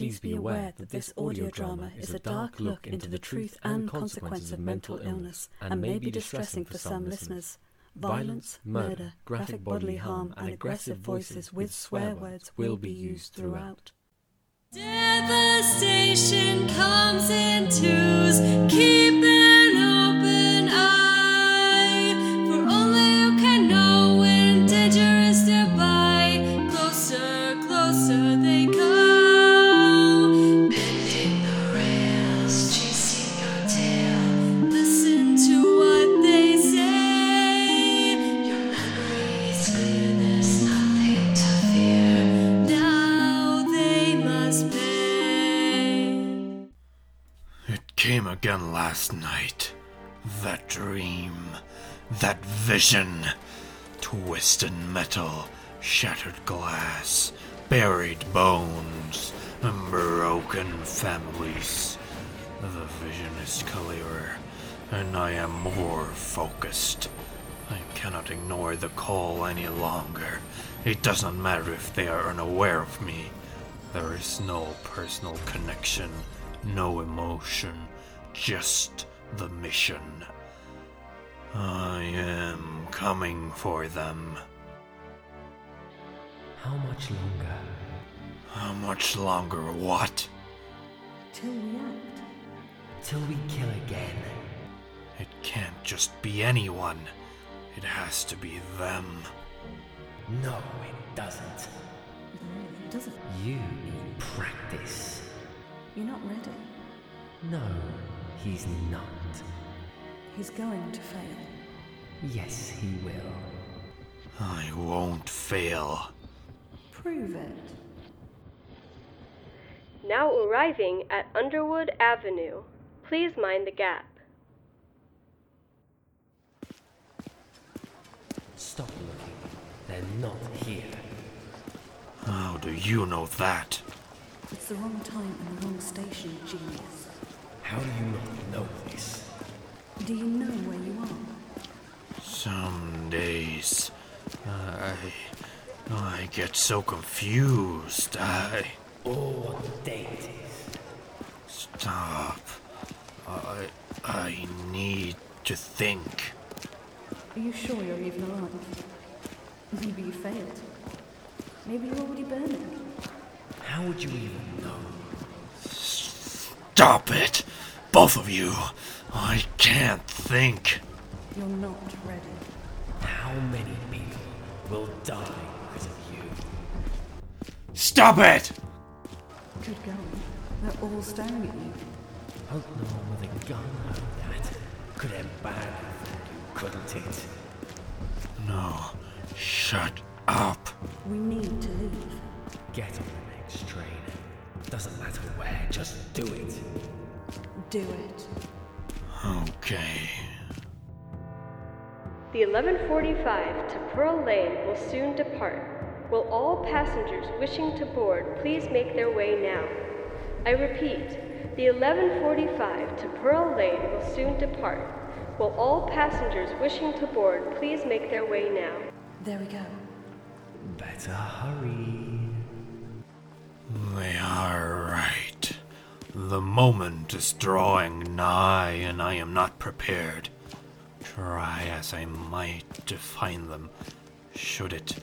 Please be aware that this audio drama is a dark look into the truth and consequences of mental illness and may be distressing for some listeners. Violence, murder, graphic bodily harm, and aggressive voices with swear words will be used throughout. Devastation comes in twos. Again last night. That dream. That vision. Twisted metal, shattered glass, buried bones, and broken families. The vision is clearer, and I am more focused. I cannot ignore the call any longer. It does not matter if they are unaware of me. There is no personal connection, no emotion, just the mission. I am coming for them. How much longer? How much longer? What? Till we act. Till we kill again. It can't just be anyone. It has to be them. No, it doesn't. It doesn't. You need practice. You're not ready. No, he's not. He's going to fail. Yes, he will. I won't fail. Prove it. Now arriving at Underwood Avenue. Please mind the gap. Stop looking. They're not here. How do you know that? It's the wrong time and the wrong station, genius. How do you not know this? Do you know where you are? Some days, I. I get so confused. I. Oh, what day it is. Stop. I. I need to think. Are you sure you're even alive? Maybe you failed. Maybe you're already burning. How would you even know? Stop it! Both of you! I can't think. You're not ready. How many people will die because of you? Stop it! Good going. They're all staring at you. Hope no one with a gun heard that. Could have bad for you, couldn't it? No. Shut up. We need to leave. Get on the next train. Doesn't matter where, just do it. Do it. Okay. The 1145 to Pearl Lane will soon depart. Will all passengers wishing to board please make their way now? I repeat, the 1145 to Pearl Lane will soon depart. Will all passengers wishing to board please make their way now? There we go. Better hurry. They are right. The moment is drawing nigh, and I am not prepared. Try as I might to find them, should it,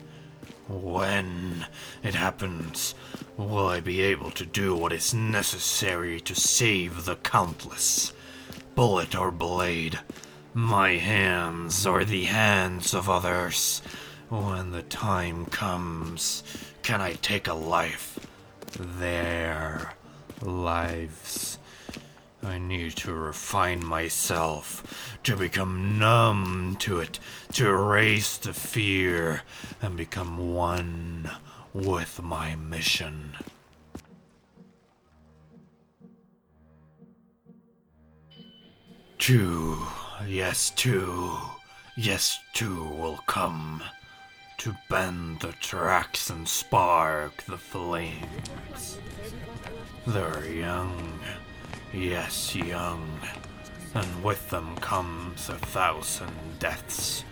when it happens, will I be able to do what is necessary to save the countless? Bullet or blade, my hands or the hands of others? When the time comes, can I take a life? Their lives. I need to refine myself, to become numb to it, to erase the fear, and become one with my mission. Two, yes, two, yes, two will come to bend the tracks and spark the flames. They're young, yes, young, and with them comes a thousand deaths.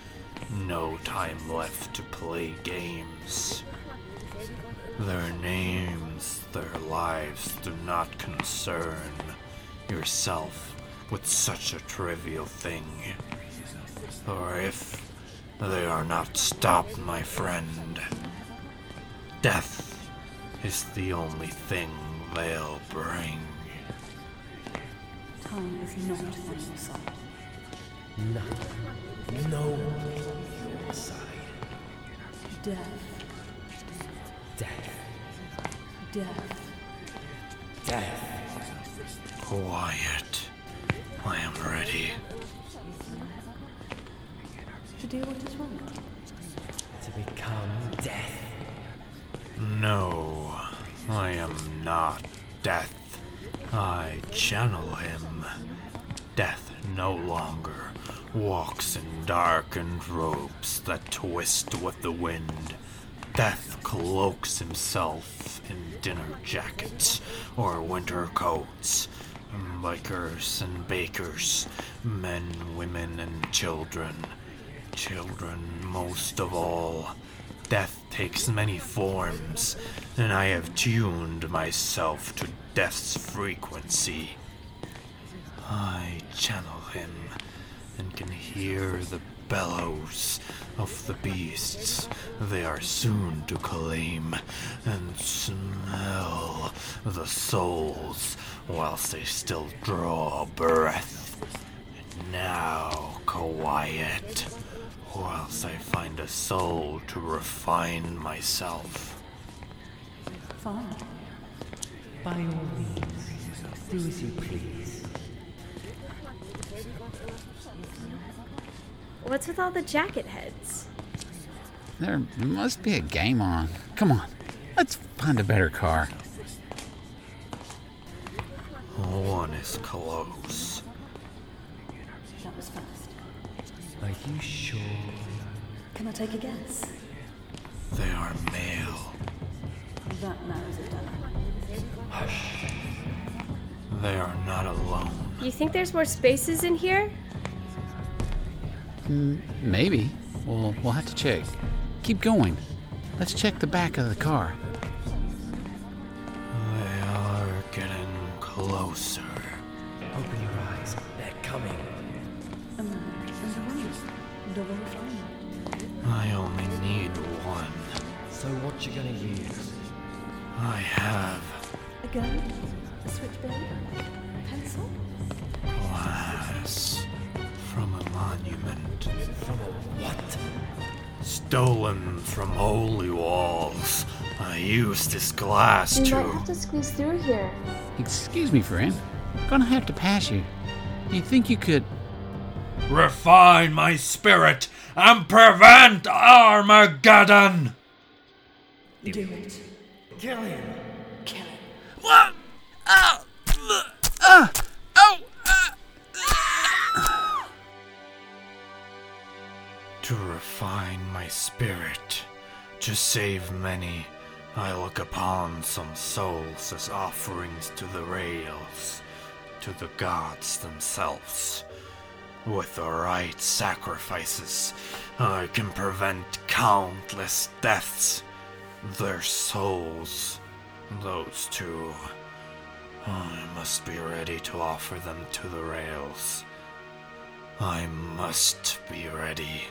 No time left to play games. Their names their lives do not concern yourself with such a trivial thing. Or if they are not stopped, my friend, death is the only thing they'll bring. Time is not on your side. Nothing. No one on your side. Death, Death. death. Death. Quiet. I am ready. To do what is wrong. To become death. No, I am not Death. I channel him. Death no longer walks in darkened robes that twist with the wind. Death cloaks himself in dinner jackets or winter coats. Bikers and bakers, men, women, and children. Children most of all. Death takes many forms, and I have tuned myself to death's frequency. I channel him and can hear the bellows of the beasts they are soon to claim, and smell the souls whilst they still draw breath. Now, quiet, whilst I find a soul to refine myself. Fine. By all means, do as you please. What's with all the jacket heads? There must be a game on. Come on, let's find a better car. One is close. Are you sure? Can I take a guess? They are male. That narrows it down. Hush. They are not alone. You think there's more spaces in here? Mm, maybe. Well, we'll have to check. Keep going. Let's check the back of the car. They are getting closer. Open your eyes. They're coming. The very fine. I only need one. So what you gonna use? I have A gun? A switchblade? A pencil? glass from a monument. From a what? Stolen from holy walls. I used this glass You might have to squeeze through here. Excuse me, friend. Gonna have to pass you. You think you could. Refine my spirit and prevent Armageddon! Do it. Kill him. Kill him. What? Oh! Uh, oh! To refine my spirit, to save many, I look upon some souls as offerings to the rails, to the gods themselves. With the right sacrifices, I can prevent countless deaths. Their souls, those two, I must be ready to offer them to the rails. I must be ready.